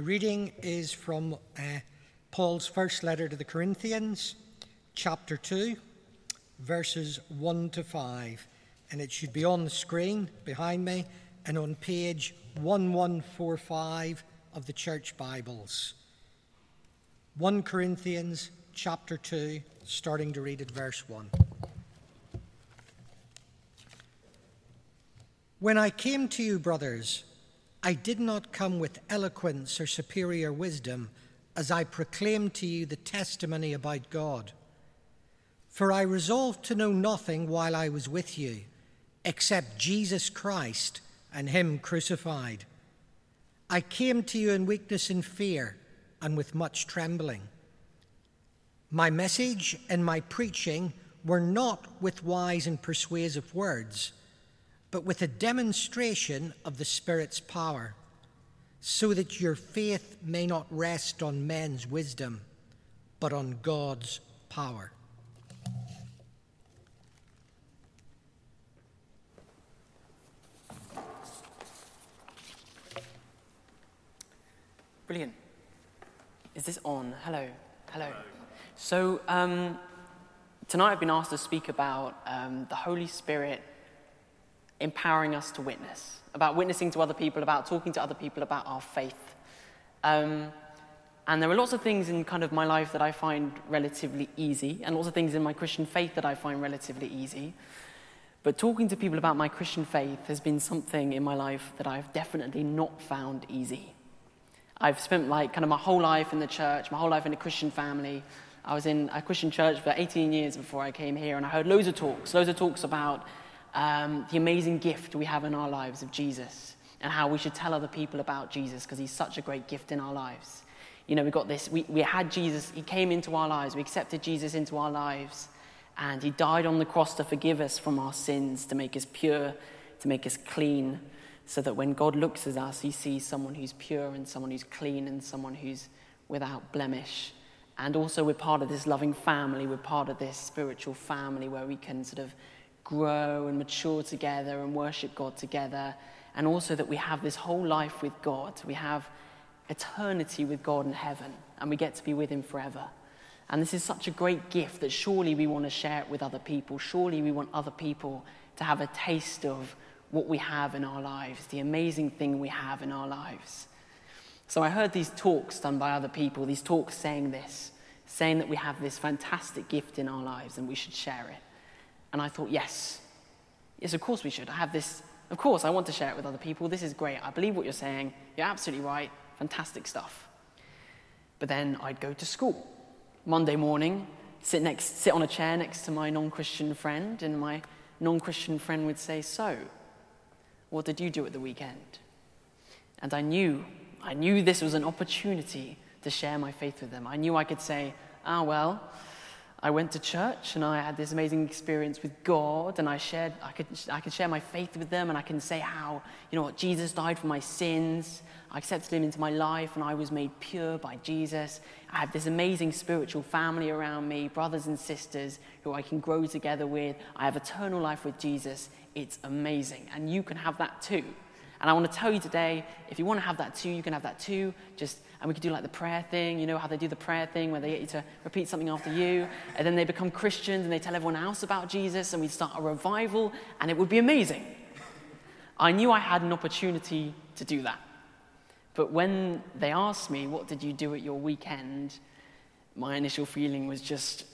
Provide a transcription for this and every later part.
The reading is from uh, Paul's first letter to the Corinthians, chapter 2, verses 1 to 5. And it should be on the screen behind me and on page 1145 of the Church Bibles. 1 Corinthians chapter 2, starting to read at verse 1. When I came to you, brothers, I did not come with eloquence or superior wisdom as I proclaimed to you the testimony about God. For I resolved to know nothing while I was with you except Jesus Christ and Him crucified. I came to you in weakness and fear and with much trembling. My message and my preaching were not with wise and persuasive words but with a demonstration of the Spirit's power, so that your faith may not rest on men's wisdom, but on God's power. Brilliant. Is this on? Hello. Hello. So, um, tonight I've been asked to speak about um, the Holy Spirit empowering us to witness, about witnessing to other people, about talking to other people about our faith. Um, and there are lots of things in kind of my life that I find relatively easy, and lots of things in my Christian faith that I find relatively easy. But talking to people about my Christian faith has been something in my life that I've definitely not found easy. I've spent like kind of my whole life in the church, my whole life in a Christian family. I was in a Christian church for 18 years before I came here, and I heard loads of talks, loads of talks about um, the amazing gift we have in our lives of Jesus and how we should tell other people about Jesus because he's such a great gift in our lives. You know, we got this, we, we had Jesus, he came into our lives, we accepted Jesus into our lives, and he died on the cross to forgive us from our sins, to make us pure, to make us clean, so that when God looks at us, he sees someone who's pure and someone who's clean and someone who's without blemish. And also, we're part of this loving family, we're part of this spiritual family where we can sort of grow and mature together and worship God together. And also that we have this whole life with God. We have eternity with God in heaven, and we get to be with Him forever. And this is such a great gift that surely we want to share it with other people. Surely we want other people to have a taste of what we have in our lives, the amazing thing we have in our lives. So I heard these talks done by other people, these talks saying this, saying that we have this fantastic gift in our lives and we should share it. And I thought, yes, yes, of course we should. I have this, of course, I want to share it with other people. This is great. I believe what you're saying. You're absolutely right. Fantastic stuff. But then I'd go to school. Monday morning, sit, next, sit on a chair next to my non Christian friend, and my non Christian friend would say, So, what did you do at the weekend? And I knew, I knew this was an opportunity to share my faith with them. I knew I could say, Ah, well, I went to church and I had this amazing experience with God, and I shared, I could, I could share my faith with them, and I can say how, you know Jesus died for my sins. I accepted him into my life, and I was made pure by Jesus. I have this amazing spiritual family around me, brothers and sisters who I can grow together with. I have eternal life with Jesus. It's amazing, and you can have that too. And I want to tell you today, if you want to have that too, you can have that too. Just and we could do like the prayer thing, you know how they do the prayer thing where they get you to repeat something after you, and then they become Christians and they tell everyone else about Jesus, and we start a revival, and it would be amazing. I knew I had an opportunity to do that. But when they asked me, What did you do at your weekend? my initial feeling was just,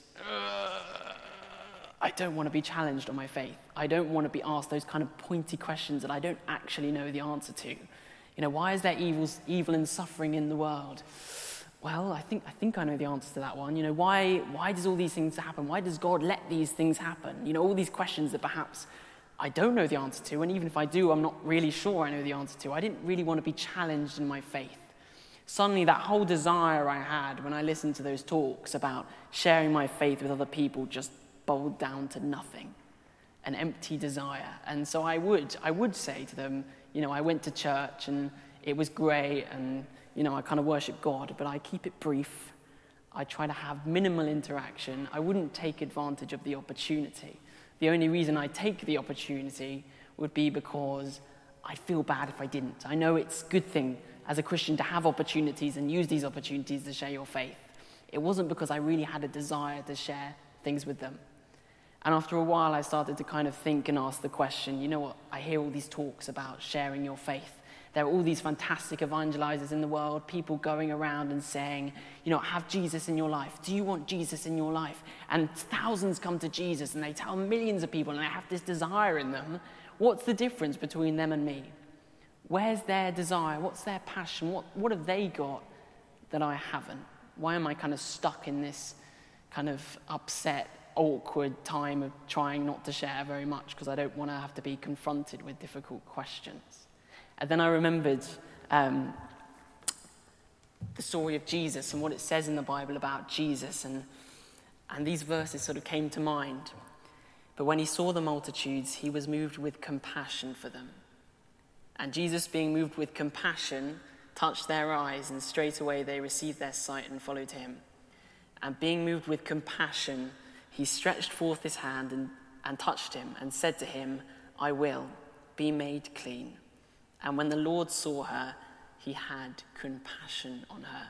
I don't want to be challenged on my faith. I don't want to be asked those kind of pointy questions that I don't actually know the answer to. You know, why is there evils, evil and suffering in the world? Well, I think, I think I know the answer to that one. You know, why, why does all these things happen? Why does God let these things happen? You know, all these questions that perhaps I don't know the answer to, and even if I do, I'm not really sure I know the answer to. I didn't really want to be challenged in my faith. Suddenly, that whole desire I had when I listened to those talks about sharing my faith with other people just boiled down to nothing an empty desire. And so I would, I would say to them, you know, I went to church and it was great and, you know, I kind of worship God, but I keep it brief. I try to have minimal interaction. I wouldn't take advantage of the opportunity. The only reason I take the opportunity would be because I'd feel bad if I didn't. I know it's a good thing as a Christian to have opportunities and use these opportunities to share your faith. It wasn't because I really had a desire to share things with them. And after a while, I started to kind of think and ask the question you know what? I hear all these talks about sharing your faith. There are all these fantastic evangelizers in the world, people going around and saying, you know, have Jesus in your life. Do you want Jesus in your life? And thousands come to Jesus and they tell millions of people and they have this desire in them. What's the difference between them and me? Where's their desire? What's their passion? What, what have they got that I haven't? Why am I kind of stuck in this kind of upset, awkward time of trying not to share very much because I don't want to have to be confronted with difficult questions? And then I remembered um, the story of Jesus and what it says in the Bible about Jesus. And, and these verses sort of came to mind. But when he saw the multitudes, he was moved with compassion for them. And Jesus, being moved with compassion, touched their eyes, and straightway they received their sight and followed him. And being moved with compassion, he stretched forth his hand and, and touched him, and said to him, I will be made clean. And when the Lord saw her, he had compassion on her.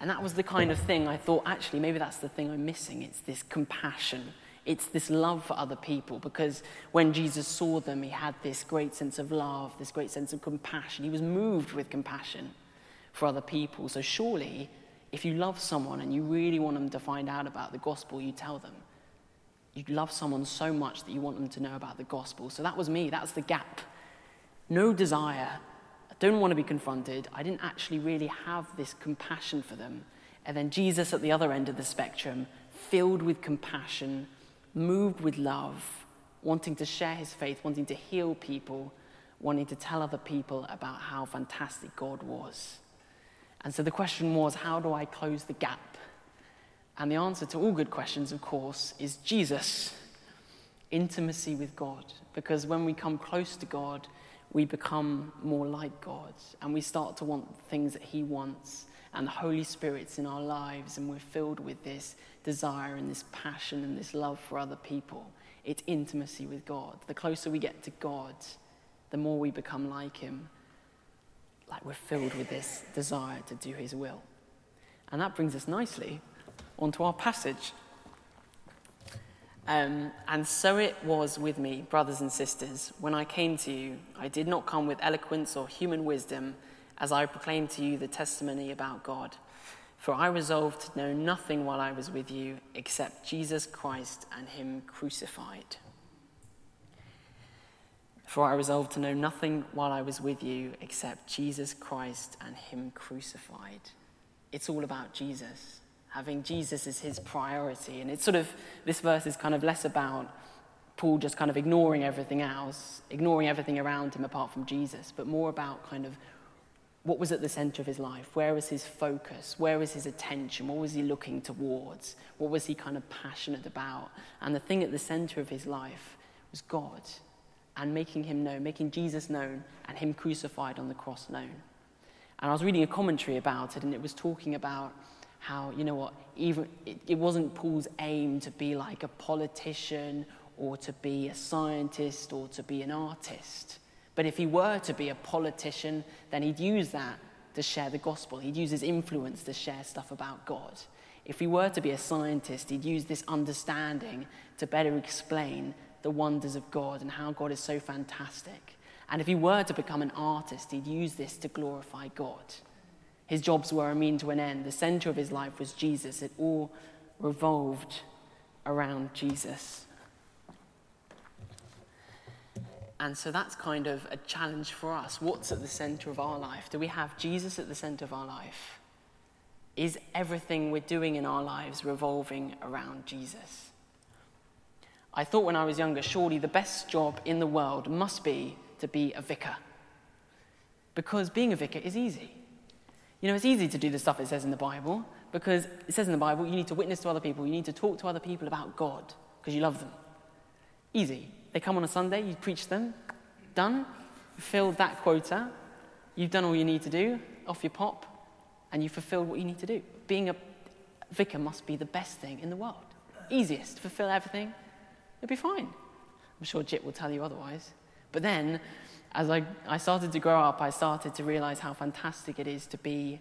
And that was the kind of thing I thought, actually, maybe that's the thing I'm missing. It's this compassion. It's this love for other people. Because when Jesus saw them, he had this great sense of love, this great sense of compassion. He was moved with compassion for other people. So surely, if you love someone and you really want them to find out about the gospel, you tell them. You love someone so much that you want them to know about the gospel. So that was me. That's the gap no desire. I don't want to be confronted. I didn't actually really have this compassion for them. And then Jesus at the other end of the spectrum, filled with compassion, moved with love, wanting to share his faith, wanting to heal people, wanting to tell other people about how fantastic God was. And so the question was, how do I close the gap? And the answer to all good questions, of course, is Jesus. Intimacy with God. Because when we come close to God, we become more like God and we start to want things that He wants. And the Holy Spirit's in our lives, and we're filled with this desire and this passion and this love for other people. It's intimacy with God. The closer we get to God, the more we become like Him. Like we're filled with this desire to do His will. And that brings us nicely onto our passage. Um, and so it was with me, brothers and sisters. When I came to you, I did not come with eloquence or human wisdom as I proclaimed to you the testimony about God. For I resolved to know nothing while I was with you except Jesus Christ and Him crucified. For I resolved to know nothing while I was with you except Jesus Christ and Him crucified. It's all about Jesus having Jesus as his priority. And it's sort of, this verse is kind of less about Paul just kind of ignoring everything else, ignoring everything around him apart from Jesus, but more about kind of what was at the center of his life? Where was his focus? Where was his attention? What was he looking towards? What was he kind of passionate about? And the thing at the center of his life was God and making him known, making Jesus known, and him crucified on the cross known. And I was reading a commentary about it, and it was talking about how, you know what, even it, it wasn't Paul's aim to be like a politician or to be a scientist or to be an artist. But if he were to be a politician, then he'd use that to share the gospel. He'd use his influence to share stuff about God. If he were to be a scientist, he'd use this understanding to better explain the wonders of God and how God is so fantastic. And if he were to become an artist, he'd use this to glorify God. His jobs were a mean to an end. The center of his life was Jesus. It all revolved around Jesus. And so that's kind of a challenge for us. What's at the center of our life? Do we have Jesus at the center of our life? Is everything we're doing in our lives revolving around Jesus? I thought when I was younger, surely the best job in the world must be to be a vicar. Because being a vicar is easy. You know, it's easy to do the stuff it says in the Bible because it says in the Bible you need to witness to other people, you need to talk to other people about God because you love them. Easy. They come on a Sunday, you preach them, done, filled that quota, you've done all you need to do, off your pop, and you fulfilled what you need to do. Being a vicar must be the best thing in the world. Easiest, fulfill everything, you'll be fine. I'm sure Jip will tell you otherwise. But then as I, I started to grow up, I started to realize how fantastic it is to be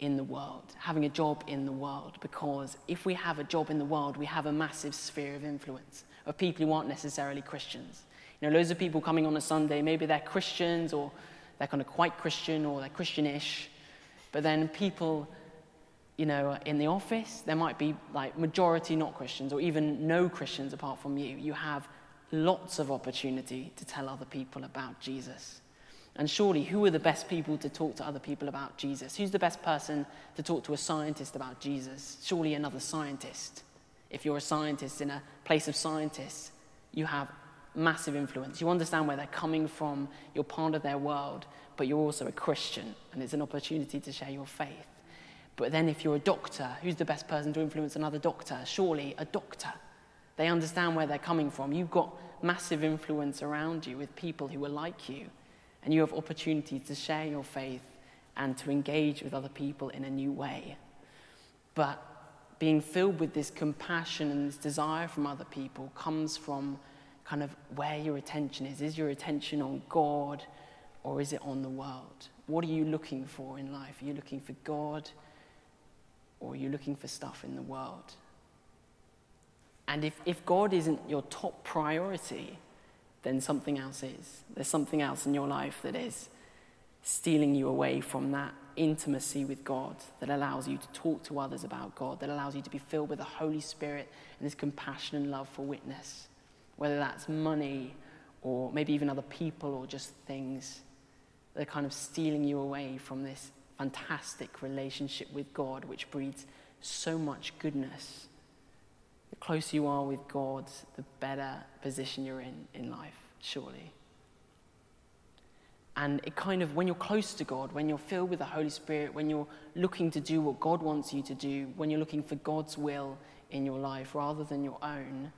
in the world, having a job in the world. Because if we have a job in the world, we have a massive sphere of influence of people who aren't necessarily Christians. You know, loads of people coming on a Sunday, maybe they're Christians or they're kind of quite Christian or they're Christianish. But then people, you know, in the office, there might be like majority not Christians or even no Christians apart from you. You have lots of opportunity to tell other people about Jesus. And surely, who are the best people to talk to other people about Jesus? Who's the best person to talk to a scientist about Jesus? Surely another scientist. If you're a scientist in a place of scientists, you have massive influence. You understand where they're coming from, you're part of their world, but you're also a Christian, and it's an opportunity to share your faith. But then, if you're a doctor, who's the best person to influence another doctor? Surely a doctor. They understand where they're coming from. You've got massive influence around you with people who are like you and you have opportunities to share your faith and to engage with other people in a new way. But being filled with this compassion and this desire from other people comes from kind of where your attention is. Is your attention on God or is it on the world? What are you looking for in life? Are you looking for God or are looking for stuff in the world? And if, if God isn't your top priority, then something else is. There's something else in your life that is stealing you away from that intimacy with God that allows you to talk to others about God, that allows you to be filled with the Holy Spirit and this compassion and love for witness. Whether that's money or maybe even other people or just things that are kind of stealing you away from this fantastic relationship with God, which breeds so much goodness the closer you are with God, the better position you're in in life, surely. And it kind of, when you're close to God, when you're filled with the Holy Spirit, when you're looking to do what God wants you to do, when you're looking for God's will in your life rather than your own,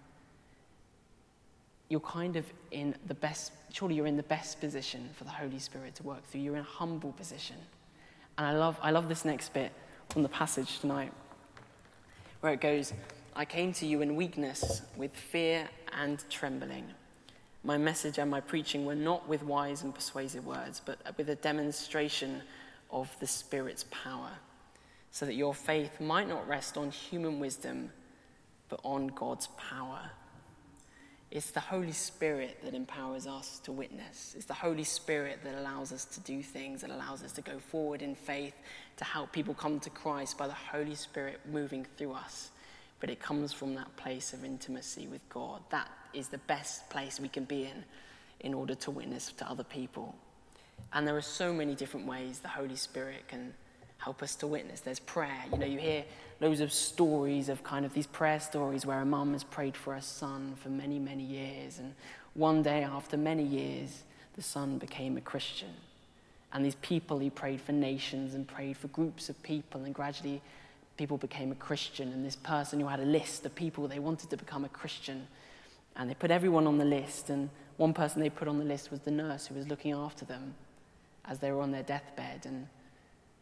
you're kind of in the best, surely you're in the best position for the Holy Spirit to work through. You're in a humble position. And I love, I love this next bit on the passage tonight, where it goes, I came to you in weakness, with fear and trembling. My message and my preaching were not with wise and persuasive words, but with a demonstration of the Spirit's power, so that your faith might not rest on human wisdom, but on God's power. It's the Holy Spirit that empowers us to witness. It's the Holy Spirit that allows us to do things, that allows us to go forward in faith, to help people come to Christ by the Holy Spirit moving through us but it comes from that place of intimacy with God. That is the best place we can be in in order to witness to other people. And there are so many different ways the Holy Spirit can help us to witness. There's prayer. You know, you hear loads of stories of kind of these prayer stories where a mum has prayed for her son for many, many years. And one day, after many years, the son became a Christian. And these people who prayed for nations and prayed for groups of people, and gradually people became a Christian, and this person who had a list of people they wanted to become a Christian, and they put everyone on the list, and one person they put on the list was the nurse who was looking after them as they were on their deathbed, and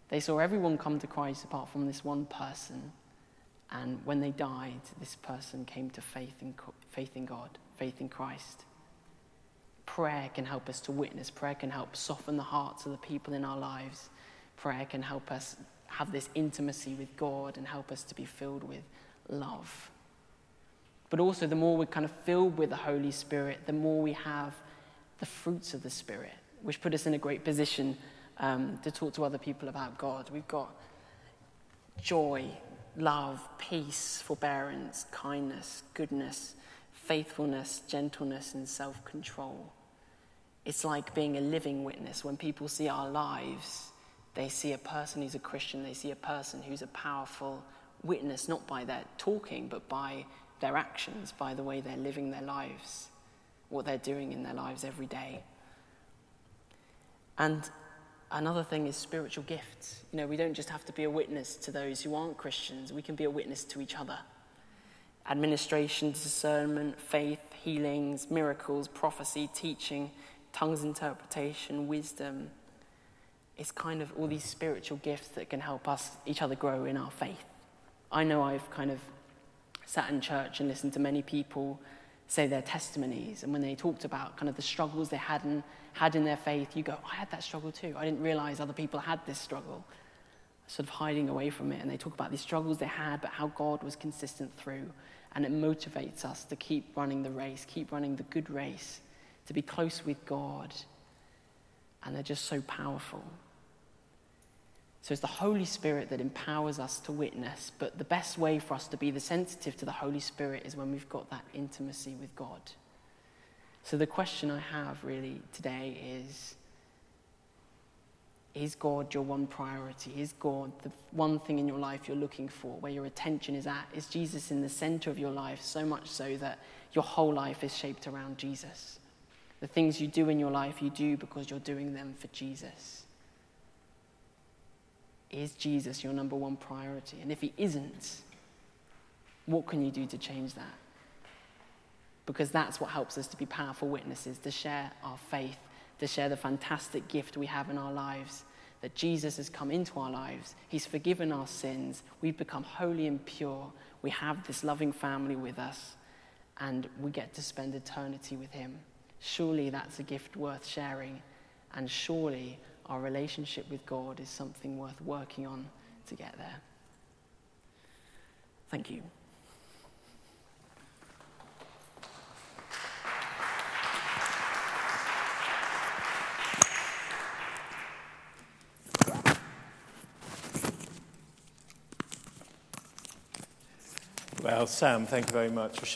they saw everyone come to Christ apart from this one person, and when they died, this person came to faith in, faith in God, faith in Christ. Prayer can help us to witness. Prayer can help soften the hearts of the people in our lives. Prayer can help us have this intimacy with God and help us to be filled with love. But also, the more we're kind of filled with the Holy Spirit, the more we have the fruits of the Spirit, which put us in a great position um, to talk to other people about God. We've got joy, love, peace, forbearance, kindness, goodness, faithfulness, gentleness, and self control. It's like being a living witness when people see our lives they see a person who's a Christian, they see a person who's a powerful witness, not by their talking, but by their actions, by the way they're living their lives, what they're doing in their lives every day. And another thing is spiritual gifts. You know, we don't just have to be a witness to those who aren't Christians, we can be a witness to each other. Administration, discernment, faith, healings, miracles, prophecy, teaching, tongues interpretation, wisdom, it's kind of all these spiritual gifts that can help us, each other, grow in our faith. I know I've kind of sat in church and listened to many people say their testimonies and when they talked about kind of the struggles they had in, had in their faith, you go, oh, I had that struggle too. I didn't realize other people had this struggle, sort of hiding away from it. And they talk about these struggles they had, but how God was consistent through. And it motivates us to keep running the race, keep running the good race, to be close with God. And they're just so powerful. So it's the Holy Spirit that empowers us to witness, but the best way for us to be the sensitive to the Holy Spirit is when we've got that intimacy with God. So the question I have really today is Is God your one priority? Is God the one thing in your life you're looking for, where your attention is at? Is Jesus in the center of your life so much so that your whole life is shaped around Jesus? The things you do in your life, you do because you're doing them for Jesus. Is Jesus your number one priority? And if he isn't, what can you do to change that? Because that's what helps us to be powerful witnesses, to share our faith, to share the fantastic gift we have in our lives that Jesus has come into our lives. He's forgiven our sins. We've become holy and pure. We have this loving family with us, and we get to spend eternity with Him. Surely that's a gift worth sharing, and surely our relationship with God is something worth working on to get there. Thank you. Well, Sam, thank you very much for